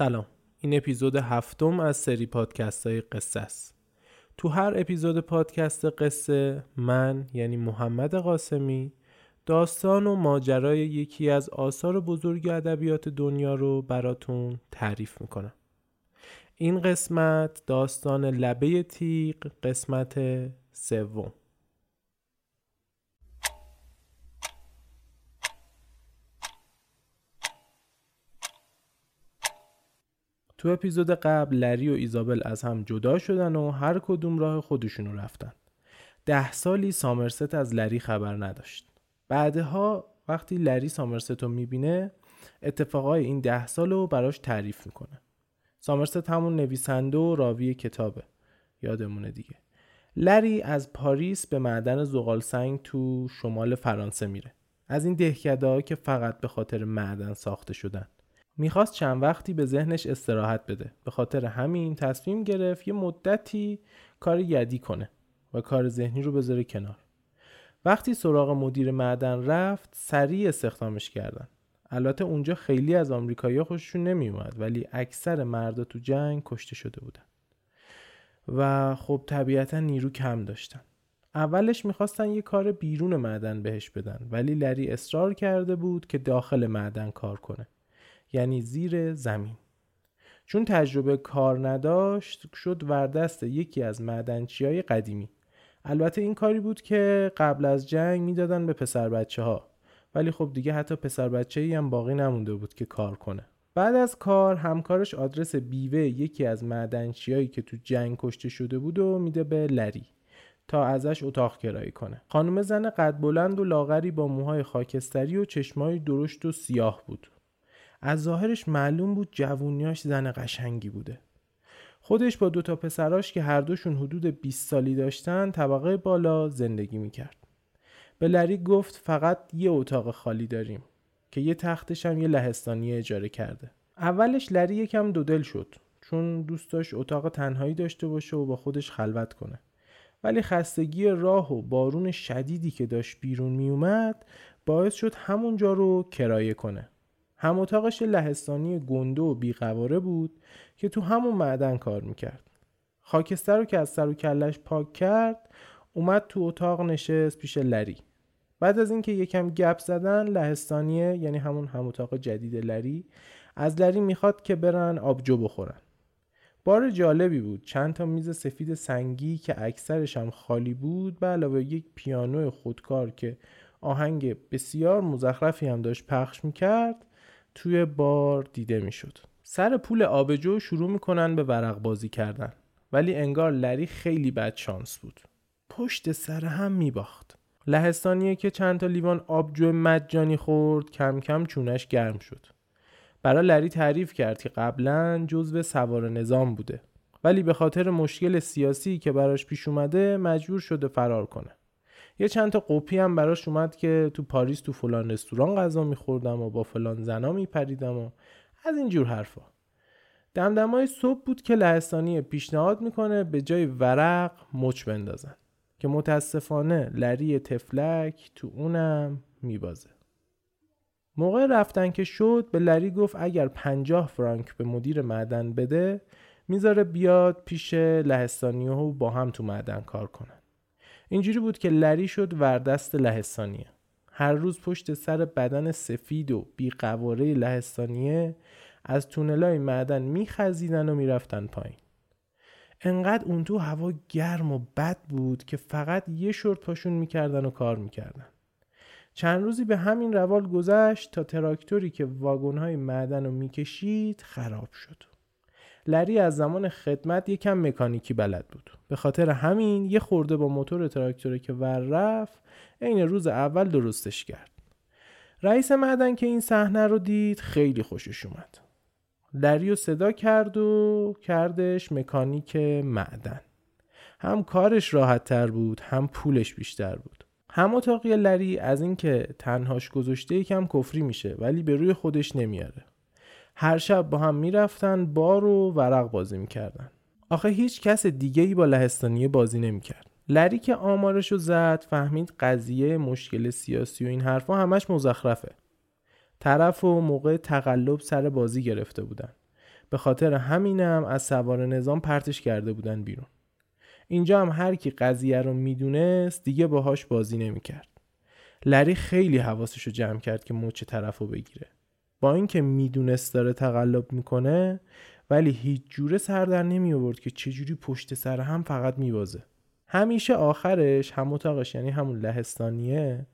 سلام. این اپیزود هفتم از سری پادکست های قصه است. تو هر اپیزود پادکست قصه من یعنی محمد قاسمی داستان و ماجرای یکی از آثار بزرگ ادبیات دنیا رو براتون تعریف می‌کنم. این قسمت داستان لبه تیغ قسمت سوم. تو اپیزود قبل لری و ایزابل از هم جدا شدن و هر کدوم راه خودشونو رفتن. ده سالی سامرست از لری خبر نداشت. بعدها وقتی لری سامرست رو می‌بینه اتفاقای این ده سال رو براش تعریف می‌کنه. سامرست همون نویسنده و راوی کتابه. یادمونه دیگه. لری از پاریس به معدن زغال سنگ تو شمال فرانسه میره. از این دهکده که فقط به خاطر معدن ساخته شدن. می‌خواست چند وقتی به ذهنش استراحت بده. به خاطر همین تصمیم گرفت یه مدتی کار یدی کنه و کار ذهنی رو بذاره کنار. وقتی سراغ مدیر معدن رفت سریع استخدامش کردن. البته اونجا خیلی از آمریکایی‌ها خوششون نمیومد ولی اکثر مردا تو جنگ کشته شده بودن. و خب طبیعتا نیرو کم داشتن. اولش می‌خواستن یه کار بیرون معدن بهش بدن ولی لری اصرار کرده بود که داخل معدن کار کنه. یعنی زیر زمین. چون تجربه کار نداشت شد وردست یکی از معدنچی های قدیمی. البته این کاری بود که قبل از جنگ می‌دادن به پسر بچه ها ولی خب دیگه حتی پسر بچه ای هم باقی نمونده بود که کار کنه. بعد از کار همکارش آدرس بیوه یکی از معدنچیایی که تو جنگ کشته شده بود و میده به لری تا ازش اتاق کرایه کنه. خانم زن قد بلند و لاغری با موهای خاکستری و چشمای درشت و سیاه بود. از ظاهرش معلوم بود جوونیاش زن قشنگی بوده. خودش با دوتا پسراش که هر دوشون حدود 20 سالی داشتن طبقه بالا زندگی می‌کرد. به لری گفت فقط یه اتاق خالی داریم که یه تختش هم یه لهستانی اجاره کرده. اولش لری یکم دودل شد چون دوست داشت اتاق تنهایی داشته باشه و با خودش خلوت کنه. ولی خستگی راه و بارون شدیدی که داشت بیرون میومد باعث شد همونجا رو کرایه کنه. هم اتاقش لهستانی گنده و بیقواره بود که تو همون معدن کار می‌کرد. خاکستر رو که از سر و کلش پاک کرد اومد تو اتاق نشست پیش لری. بعد از اینکه یکم گپ زدن لهستانیه یعنی همون هم اتاق جدید لری از لری می‌خواد که برن آبجو بخورن. بار جالبی بود. چند تا میز سفید سنگی که اکثرش هم خالی بود به علاوه یک پیانو خودکار که آهنگ بسیار مزخرفی هم داشت پخش می‌کرد توی بار دیده می‌شد. سر پول آبجو شروع می‌کنن به ورق بازی کردن. ولی انگار لری خیلی بد شانس بود. پشت سر هم میباخت. لهستانیه که چند تا لیوان آبجو مجانی خورد کم کم چونش گرم شد. برای لری تعریف کرد که قبلا جزو سوار نظام بوده. ولی به خاطر مشکل سیاسی که براش پیش اومده مجبور شده فرار کنه. یه چند تا قپی هم براش اومد که تو پاریس تو فلان رستوران غذا میخوردم و با فلان زنا میپریدم و از این جور حرفا. دمدمای صبح بود که لهستانی پیشنهاد می‌کنه به جای ورق مچ بندازن که متاسفانه لری تفلک تو اونم میبازه. موقع رفتن که شد به لری گفت اگر پنجاه فرانک به مدیر معدن بده می‌ذاره بیاد پیش لهستانی و با هم تو معدن کار کنن. اینجوری بود که لری شد وردست لهستانیه. هر روز پشت سر بدن سفید و بیقواره لهستانیه از تونلای معدن میخزیدن و می‌رفتن پایین. انقدر اون تو هوا گرم و بد بود که فقط یه شورت پاشون می‌کردن و کار می‌کردن. چند روزی به همین روال گذشت تا تراکتوری که واگنهای معدن رو می‌کشید خراب شد. لری از زمان خدمت یکم مکانیکی بلد بود. به خاطر همین یه خورده با موتور تراکتوری که ور رفت عین روز اول درستش کرد. رئیس معدن که این صحنه رو دید خیلی خوشش اومد. لری رو صدا کرد و کردش مکانیک معدن. هم کارش راحت تر بود هم پولش بیشتر بود. هم اتاقی لری از اینکه تنهاش گذاشته یکم کفری میشه ولی به روی خودش نمیاره. هر شب با هم می‌رفتن بار و ورق بازی می‌کردن. آخه هیچ کس دیگه ای با لهستانیه بازی نمی‌کرد. لری که آمارشو زد فهمید قضیه مشکل سیاسی و این حرفا همش مزخرفه. طرف و موقع تقلب سر بازی گرفته بودن. به خاطر همینم از سوار نظام پرتش کرده بودن بیرون. اینجا هم هر کی قضیه رو می‌دونست دیگه باهاش بازی نمی‌کرد. لری خیلی حواسش جمع کرد که مچ طرف رو بگیره. با اینکه می‌دونست داره تقلب می‌کنه ولی هیچ جوره سر در نمی آورد که چجوری پشت سر هم فقط میبازه. همیشه آخرش هم اتاقش یعنی همون لهستانیه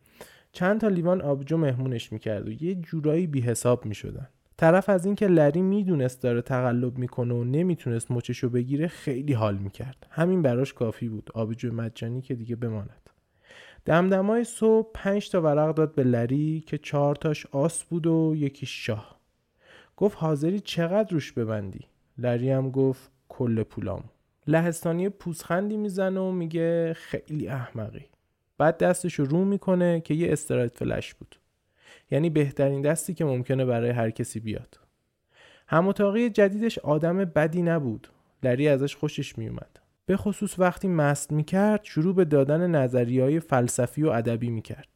چند تا لیوان آبجو مهمونش می‌کرد و یه جورایی بی حساب می‌شدن. طرف از اینکه لری می‌دونست داره تقلب می‌کنه و نمی‌تونست مچشو بگیره خیلی حال می‌کرد. همین براش کافی بود. آبجو مجانی که دیگه بماند. دمدمای صبح پنج تا ورق داد به لری که چهار تاش آس بود و یکی شاه. گفت حاضری چقدر روش ببندی؟ لری هم گفت کل پولام. لهستانی پوزخندی می‌زنه و میگه خیلی احمقی. بعد دستش رو می‌کنه که یه استراید فلش بود. یعنی بهترین دستی که ممکنه برای هر کسی بیاد. هم جدیدش آدم بدی نبود. لری ازش خوشش میومد. به خصوص وقتی مست می‌کرد شروع به دادن نظریه های فلسفی و ادبی می‌کرد.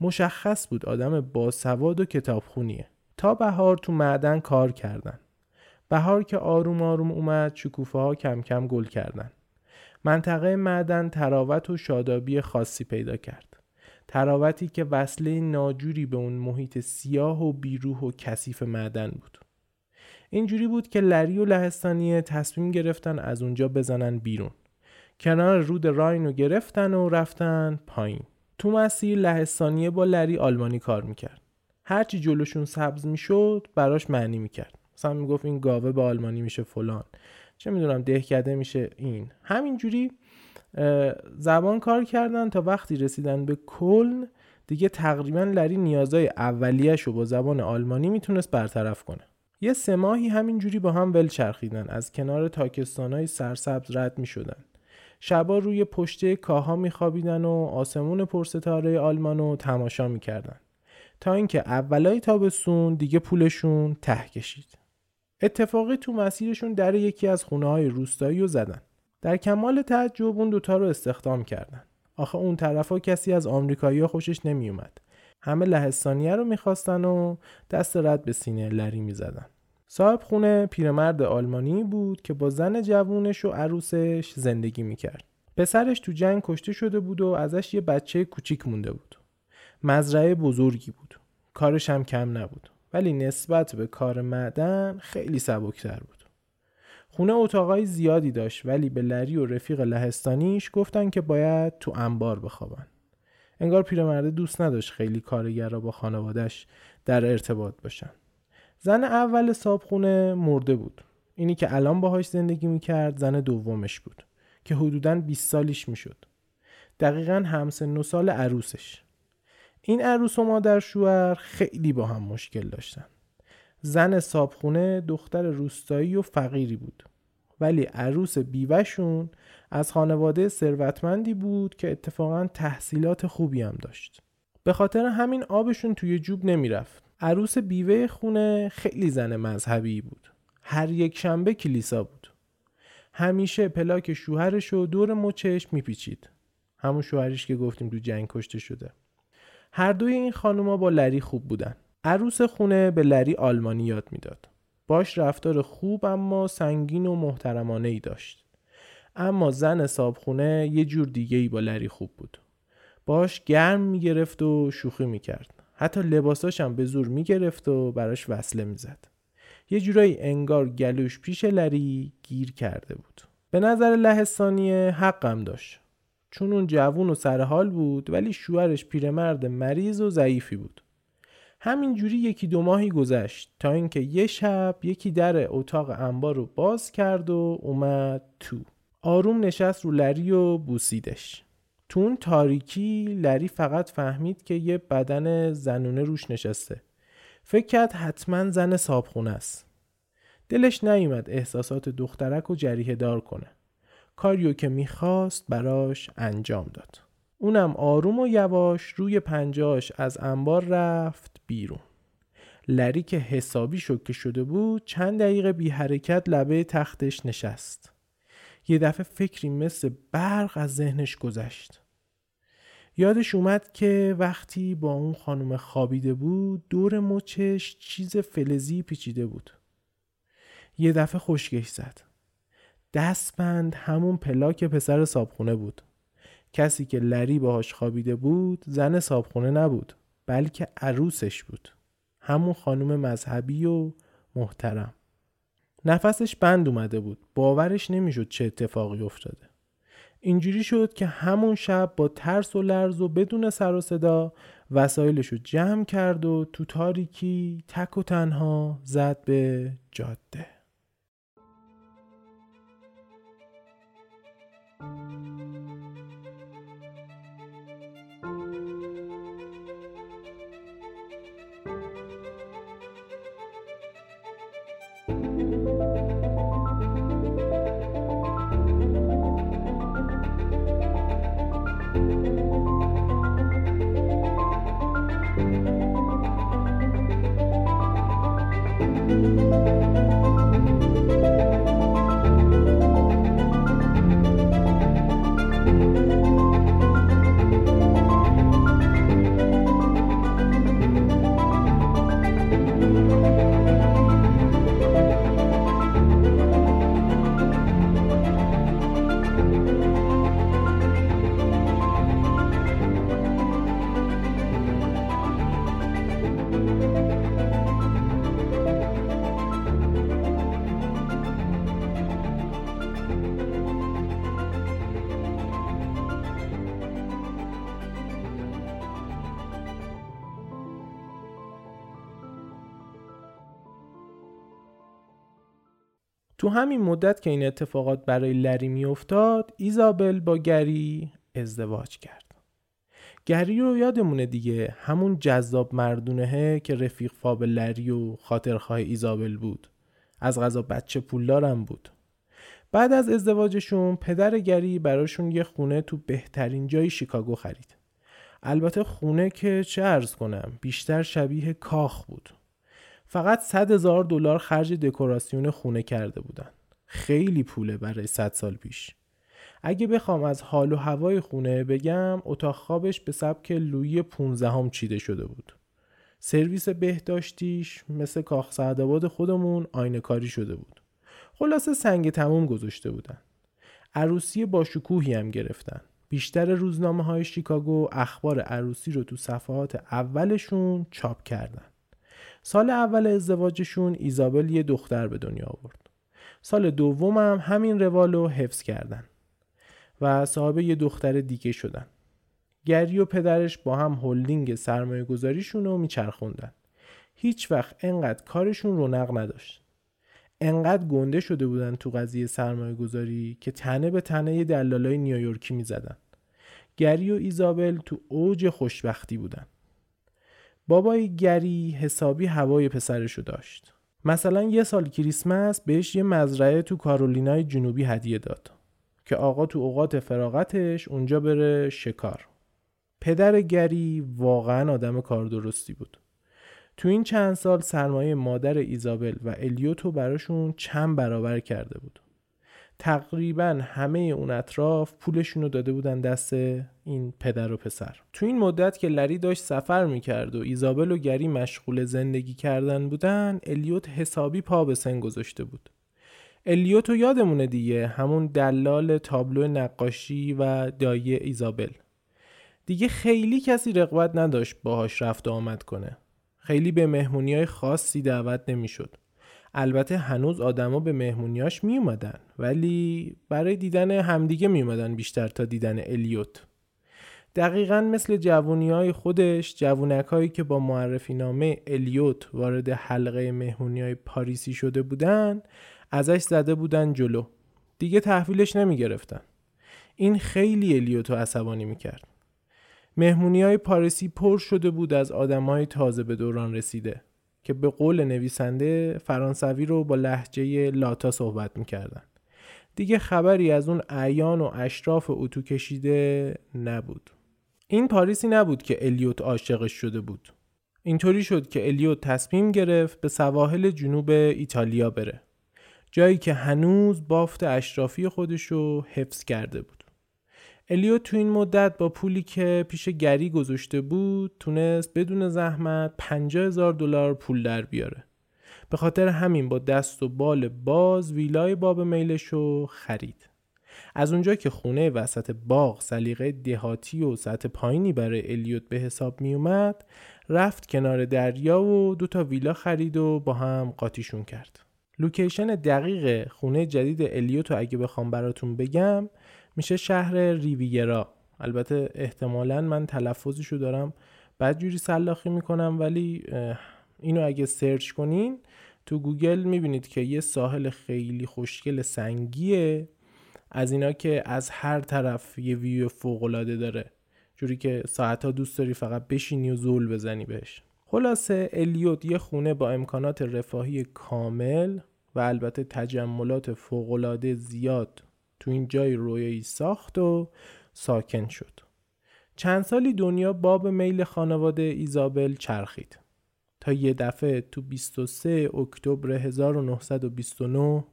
مشخص بود آدم باسواد و کتابخونیه. تا بهار تو معدن کار کردن. بهار که آروم آروم اومد شکوفه ها کم کم گل کردن. منطقه معدن تراوت و شادابی خاصی پیدا کرد. تراوتی که وصله ناجوری به اون محیط سیاه و بیروح و کثیف معدن بود. اینجوری بود که لری و لهستانیه تصمیم گرفتن از اونجا بزنن بیرون. کنار رود راین رو گرفتن و رفتن پایین. تو مسیر لهستانیه با لری آلمانی کار می‌کرد. هرچی جلوشون سبز می‌شد براش معنی می‌کرد. مثلا می‌گفت این گاوه به آلمانی میشه فلان. چه می‌دونم دهکده میشه این. همینجوری زبان کار کردن تا وقتی رسیدن به کلن دیگه تقریبا لری نیازهای اولیش رو با زبان آلمانی می‌تونست برطرف کنه. یه سه ماهی همینجوری با هم ول چرخیدن. از کنار تاکستانهای سرسبز رد می‌شدن. شبا روی پشته کاها میخوابیدن و آسمون پرستاره آلمان رو تماشا می‌کردن. تا اینکه اولای تابستون دیگه پولشون ته کشید. اتفاقی تو مسیرشون در یکی از خونه های روستایی رو زدن. در کمال تعجب اون دوتا رو استخدام کردن. آخه اون طرفا کسی از آمریکایی خوشش نمیومد همه لهستانیه رو می‌خواستن و دست رد به سینه لری می‌زدن. صاحب خونه پیرمرد آلمانی بود که با زن جوونش و عروسش زندگی می‌کرد. پسرش تو جنگ کشته شده بود و ازش یه بچه کوچیک مونده بود. مزرعه بزرگی بود. کارش هم کم نبود. ولی نسبت به کار معدن خیلی سبکتر بود. خونه اتاقای زیادی داشت ولی به لری و رفیق لهستانیش گفتن که باید تو انبار بخوابن. انگار پیرمرده دوست نداشت خیلی کارگرا با خانوادش در ارتباط باشن. زن اول صابخونه مرده بود. اینی که الان باهاش زندگی می‌کرد زن دومش بود که حدوداً 20 سالیش می‌شد. دقیقا همسن سال عروسش. این عروس و مادر شوهر خیلی با هم مشکل داشتن. زن صابخونه دختر روستایی و فقیری بود. ولی عروس بیوهشون از خانواده ثروتمندی بود که اتفاقا تحصیلات خوبی هم داشت. به خاطر همین آبشون توی جوب نمی‌رفت. عروس بیوه خونه خیلی زن مذهبی بود. هر یک شنبه کلیسا بود. همیشه پلاک شوهرش رو دور مچش میپیچید. همون شوهرش که گفتیم تو جنگ کشته شده. هر دوی این خانوما با لری خوب بودن. عروس خونه به لری آلمانی یاد می‌داد. باش رفتار خوب اما سنگین و محترمانه ای داشت. اما زن صابخونه یه جور دیگه ای با لری خوب بود. باش گرم می‌گرفت و شوخی می‌کرد. حتی لباساش هم به زور می‌گرفت و براش وصله می‌زد. یه جورایی انگار گلوش پیش لری گیر کرده بود. به نظر لهستانیه حقم داشت. چون اون جوون و سرحال بود ولی شوهرش پیرمرد مریض و ضعیفی بود. همینجوری یکی دو ماهی گذشت تا اینکه یه شب یکی در اتاق انبار رو باز کرد و اومد تو. آروم نشست رو لری و بوسیدش. تو اون تاریکی لری فقط فهمید که یه بدن زنونه روش نشسته. فکر کرد حتما زن صابخونه است. دلش نیومد احساسات دخترک و جریه دار کنه. کاریو که می‌خواست براش انجام داد. اونم آروم و یواش روی پنجاش از انبار رفت بیرون. لری که حسابی شکه شده بود چند دقیقه بی حرکت لبه تختش نشست. یه دفعه فکری مثل برق از ذهنش گذشت. یادش اومد که وقتی با اون خانم خوابیده بود دور مچش چیز فلزی پیچیده بود. یه دفعه خوشگش زد. دستبند همون پلاک پسر صابخونه بود. کسی که لری باهاش خوابیده بود زن صابخونه نبود بلکه عروسش بود. همون خانم مذهبی و محترم. نفسش بند اومده بود. باورش نمی‌شد چه اتفاقی افتاده. اینجوری شد که همون شب با ترس و لرز و بدون سر و صدا وسایلش رو جمع کرد و تو تاریکی تک و تنها زد به جاده. تو همین مدت که این اتفاقات برای لری میافتاد ایزابل با گری ازدواج کرد. گری رو یادمونه دیگه همون جذاب مردونهه که رفیق فاب لری و خاطرخواه ایزابل بود. از غذا بچه پولدارم بود. بعد از ازدواجشون پدر گری براشون یه خونه تو بهترین جای شیکاگو خرید. البته خونه که چه ارز کنم بیشتر شبیه کاخ بود. فقط 100 هزار دلار خرج دکوراسیون خونه کرده بودن. خیلی پوله برای 100 سال پیش. اگه بخوام از حال و هوای خونه بگم اتاق خوابش به سبک لویی 15 هم چیده شده بود. سرویس بهداشتیش مثل کاخ سعدآباد خودمون آینه کاری شده بود. خلاصه سنگ تموم گذاشته بودن. عروسی با شکوهی هم گرفتن. بیشتر روزنامه های شیکاگو اخبار عروسی رو تو صفحات اولشون چاپ کردن. سال اول ازدواجشون ایزابل یه دختر به دنیا آورد. سال دوم هم همین روال رو حفظ کردن و صاحب یه دختر دیگه شدن. گری و پدرش با هم هلدینگ سرمایه گذاریشون رو میچرخوندن. هیچ وقت انقدر کارشون رونق نداشت. انقدر گنده شده بودن تو قضیه سرمایه گذاری که تنه به تنه دلالای نیویورکی می‌زدن. گری و ایزابل تو اوج خوشبختی بودن. بابای گری حسابی هوای پسرشو داشت. مثلا یه سال کریسمس بهش یه مزرعه تو کارولینای جنوبی هدیه داد که آقا تو اوقات فراغتش اونجا بره شکار. پدر گری واقعا آدم کار درستی بود. تو این چند سال سرمایه مادر ایزابل و الیوتو براشون چند برابر کرده بود. تقریبا همه اون اطراف پولشون رو داده بودن دست این پدر و پسر. تو این مدت که لری داشت سفر می‌کرد و ایزابل و گری مشغول زندگی کردن بودن الیوت حسابی پا به سن گذاشته بود. الیوت رو یادمونه دیگه همون دلال تابلو نقاشی و دایه ایزابل. دیگه خیلی کسی رقبت نداشت باهاش رفت و آمد کنه. خیلی به مهمونی های خاصی دعوت نمی‌شد. البته هنوز آدما به مهمونیاش می اومدن ولی برای دیدن همدیگه می اومدن بیشتر تا دیدن الیوت. دقیقا مثل جوونی های خودش جوونک هایی که با معرفی نامه الیوت وارد حلقه مهمونی های پاریسی شده بودن ازش زده بودن جلو. دیگه تحویلش نمی گرفتن این خیلی الیوت رو عصبانی می کرد مهمونی های پاریسی پر شده بود از آدم های تازه به دوران رسیده. که به قول نویسنده فرانسوی رو با لحجه لاتا صحبت می‌کردن. دیگه خبری از اون اعیان و اشراف اتو کشیده نبود. این پاریسی نبود که الیوت عاشقش شده بود. اینطوری شد که الیوت تصمیم گرفت به سواحل جنوب ایتالیا بره. جایی که هنوز بافت اشرافی خودشو حفظ کرده بود. الیو تو این مدت با پولی که پیش گری گذاشته بود تونست بدون زحمت 50 هزار دلار پول در بیاره. به خاطر همین با دست و بال باز ویلای باب میلشو خرید. از اونجا که خونه وسط باغ سلیقه دهاتی و سطح پایینی برای الیوت به حساب می اومد رفت کنار دریا و دو تا ویلا خرید و با هم قاطیشون کرد. لوکیشن دقیق خونه جدید الیوت رو اگه بخوام براتون بگم میشه شهر ریویرا البته احتمالا من تلفظشو دارم بدجوری سلاخی می‌کنم ولی اینو اگه search کنین تو گوگل می‌بینید که یه ساحل خیلی خوشگل سنگیه. از اینا که از هر طرف یه view فوق‌العاده داره. جوری که ساعتها دوست داری فقط بشینی و زل بزنی بهش. خلاصه الیوت یه خونه با امکانات رفاهی کامل و البته تجملات فوق‌العاده زیاد تو این جای رویایی ساخت و ساکن شد. چند سالی دنیا باب میل خانواده ایزابل چرخید. تا یه دفعه تو 23 اکتبر 1929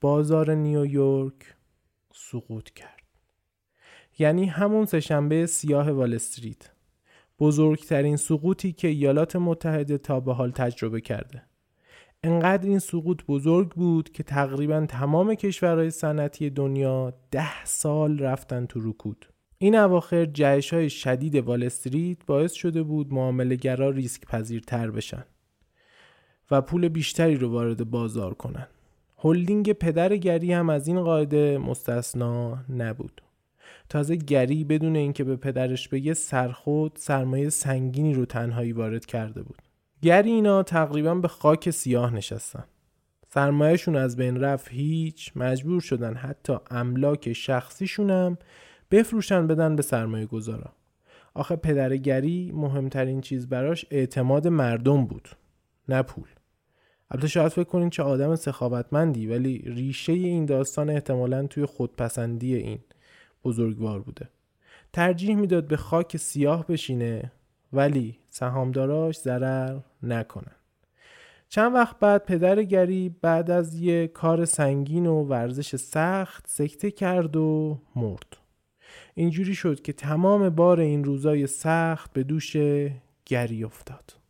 بازار نیویورک سقوط کرد. یعنی همون سهشنبه سیاه وال استریت. بزرگترین سقوطی که ایالات متحده تا به حال تجربه کرده. انقدر این سقوط بزرگ بود که تقریبا تمام کشورهای صنعتی دنیا ده سال رفتن تو رکود. این اواخر جهش های شدید وال استریت باعث شده بود معامله گرا ریسک پذیرتر بشن و پول بیشتری رو وارد بازار کنن. هلدینگ پدر گری هم از این قاعده مستثنا نبود. تازه گری بدون اینکه به پدرش بگه سرخود سرمایه سنگینی رو تنهایی وارد کرده بود. گری اینا تقریبا به خاک سیاه نشستن. سرمایهشون از بین رفت هیچ مجبور شدن حتی املاک شخصیشونم بفروشن بدن به سرمایه گذارا آخه پدرگری مهمترین چیز براش اعتماد مردم بود نه پول. البته شاید فکر کنین چه آدم سخاوتمندی ولی ریشه این داستان احتمالا توی خودپسندی این بزرگوار بوده. ترجیح می‌داد به خاک سیاه بشینه ولی سهامداراش ضرر نکنن. چند وقت بعد پدر گری بعد از یه کار سنگین و ورزش سخت سکته کرد و مرد. اینجوری شد که تمام بار این روزای سخت به دوش گری افتاد.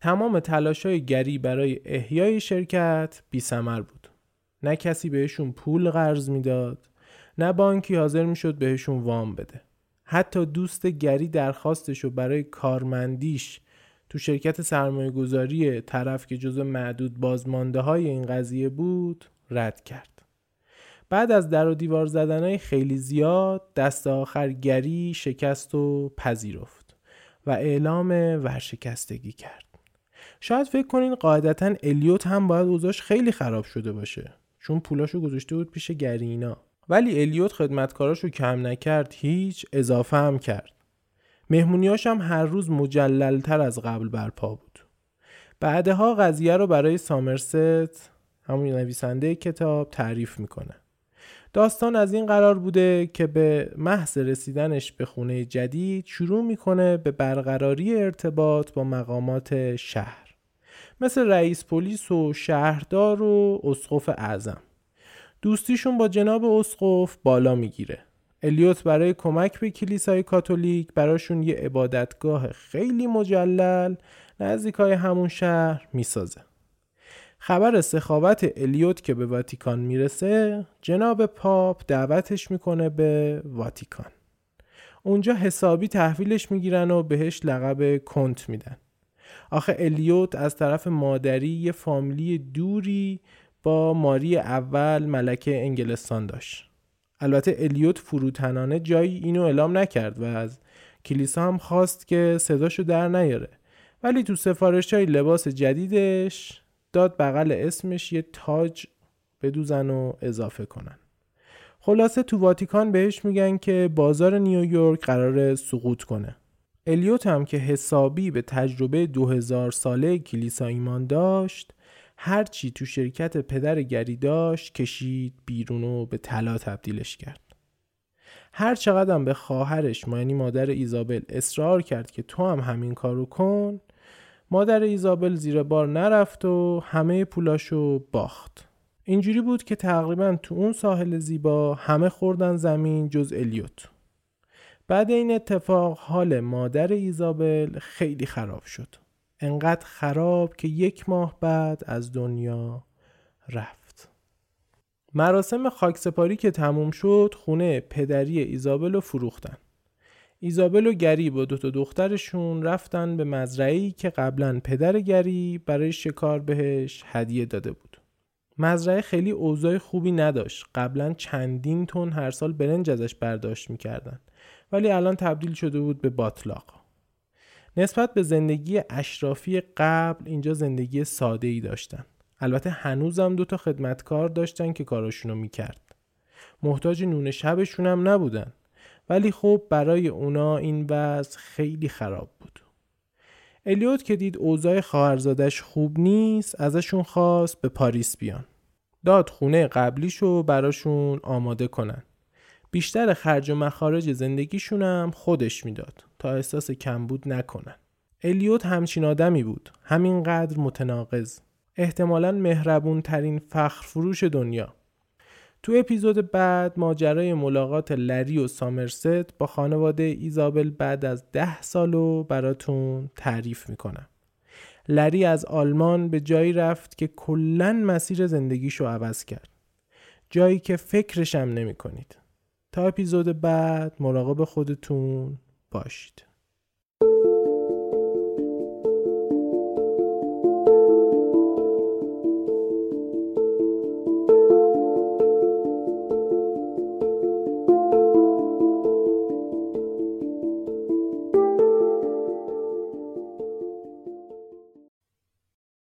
تمام های گری برای احیای شرکت بی سمر بود. نه کسی بهشون پول قرض می‌داد، نه بانکی حاضر می‌شد بهشون وام بده. حتی دوست گری درخواستش رو برای کارمندیش تو شرکت سرمایه گذاری طرف که جزو معدود بازمانده های این قضیه بود رد کرد. بعد از در و دیوار زدنهای خیلی زیاد دست آخر گری شکست و پذیرفت و اعلام ورشکستگی کرد. شاید فکر کنین قاعدتا الیوت هم باید اوضاش خیلی خراب شده باشه چون پولاشو گذاشته بود پیش گرینا. ولی الیوت خدمتکاراشو کم نکرد هیچ اضافه هم کرد. مهمونیاش هم هر روز مجللتر از قبل برپا بود. بعدها قضیه رو برای سامرست همون نویسنده کتاب تعریف می‌کنه. داستان از این قرار بوده که به محض رسیدنش به خونه جدید شروع می‌کنه به برقراری ارتباط با مقامات شهر. مثل رئیس پلیس و شهردار و اسقف اعظم. دوستیشون با جناب اسقف بالا می‌گیره. الیوت برای کمک به کلیسای کاتولیک براشون یه عبادتگاه خیلی مجلل نزدیک های همون شهر می‌سازه. خبر سخاوت الیوت که به واتیکان می‌رسه جناب پاپ دعوتش می‌کنه به واتیکان. اونجا حسابی تحویلش می‌گیرن و بهش لقب کنت میدن. آخه الیوت از طرف مادری یه فامیلی دوری با ماری اول ملکه انگلستان داشت. البته الیوت فروتنانه جایی اینو اعلام نکرد و از کلیسا هم خواست که صداشو در نیاره. ولی تو سفارش های لباس جدیدش داد بغل اسمش یه تاج بدوزن و اضافه کنن. خلاصه تو واتیکان بهش میگن که بازار نیویورک قرار سقوط کنه. الیوت هم که حسابی به تجربه 2000 ساله کلیسا ایمان داشت هرچی تو شرکت پدر گری داشت کشید بیرون و به طلا تبدیلش کرد. هر چقدر به خواهرش یعنی مادر ایزابل اصرار کرد که تو هم همین کارو کن مادر ایزابل زیر بار نرفت و همه پولاشو باخت. اینجوری بود که تقریبا تو اون ساحل زیبا همه خوردن زمین جز الیوت. بعد این اتفاق حال مادر ایزابل خیلی خراب شد انقدر خراب که یک ماه بعد از دنیا رفت مراسم خاکسپاری که تموم شد خونه پدری ایزابل رو فروختن ایزابل و گری با دوتا دخترشون رفتن به مزرعی که قبلا پدر گری برای شکار بهش هدیه داده بود. مزرعه خیلی اوضاع خوبی نداشت. قبلا چندین تن هر سال برنج ازش برداشت می‌کردن. ولی الان تبدیل شده بود به باطلاق. نسبت به زندگی اشرافی قبل اینجا زندگی ساده ای داشتن. البته هنوزم دوتا خدمتکار داشتن که کاراشونو می‌کرد. محتاج نون شبشون هم نبودن. ولی خب برای اونا این وضع خیلی خراب بود. الیوت که دید اوضاع خواهرزادش خوب نیست ازشون خواست به پاریس بیان. داد خونه قبلیشو براشون آماده کنن. بیشتر خرج و مخارج زندگیشون هم خودش می‌داد تا احساس کمبود نکنن. الیوت همچین آدمی بود. همینقدر متناقض. احتمالا مهربون ترین فخر فروش دنیا. تو اپیزود بعد ماجرای ملاقات لری و سامرست با خانواده ایزابل بعد از ده سالو براتون تعریف می‌کنم. لری از آلمان به جایی رفت که کلا مسیر زندگیشو عوض کرد. جایی که فکرشم نمی کنید. تا اپیزود بعد مراقب خودتون باشید.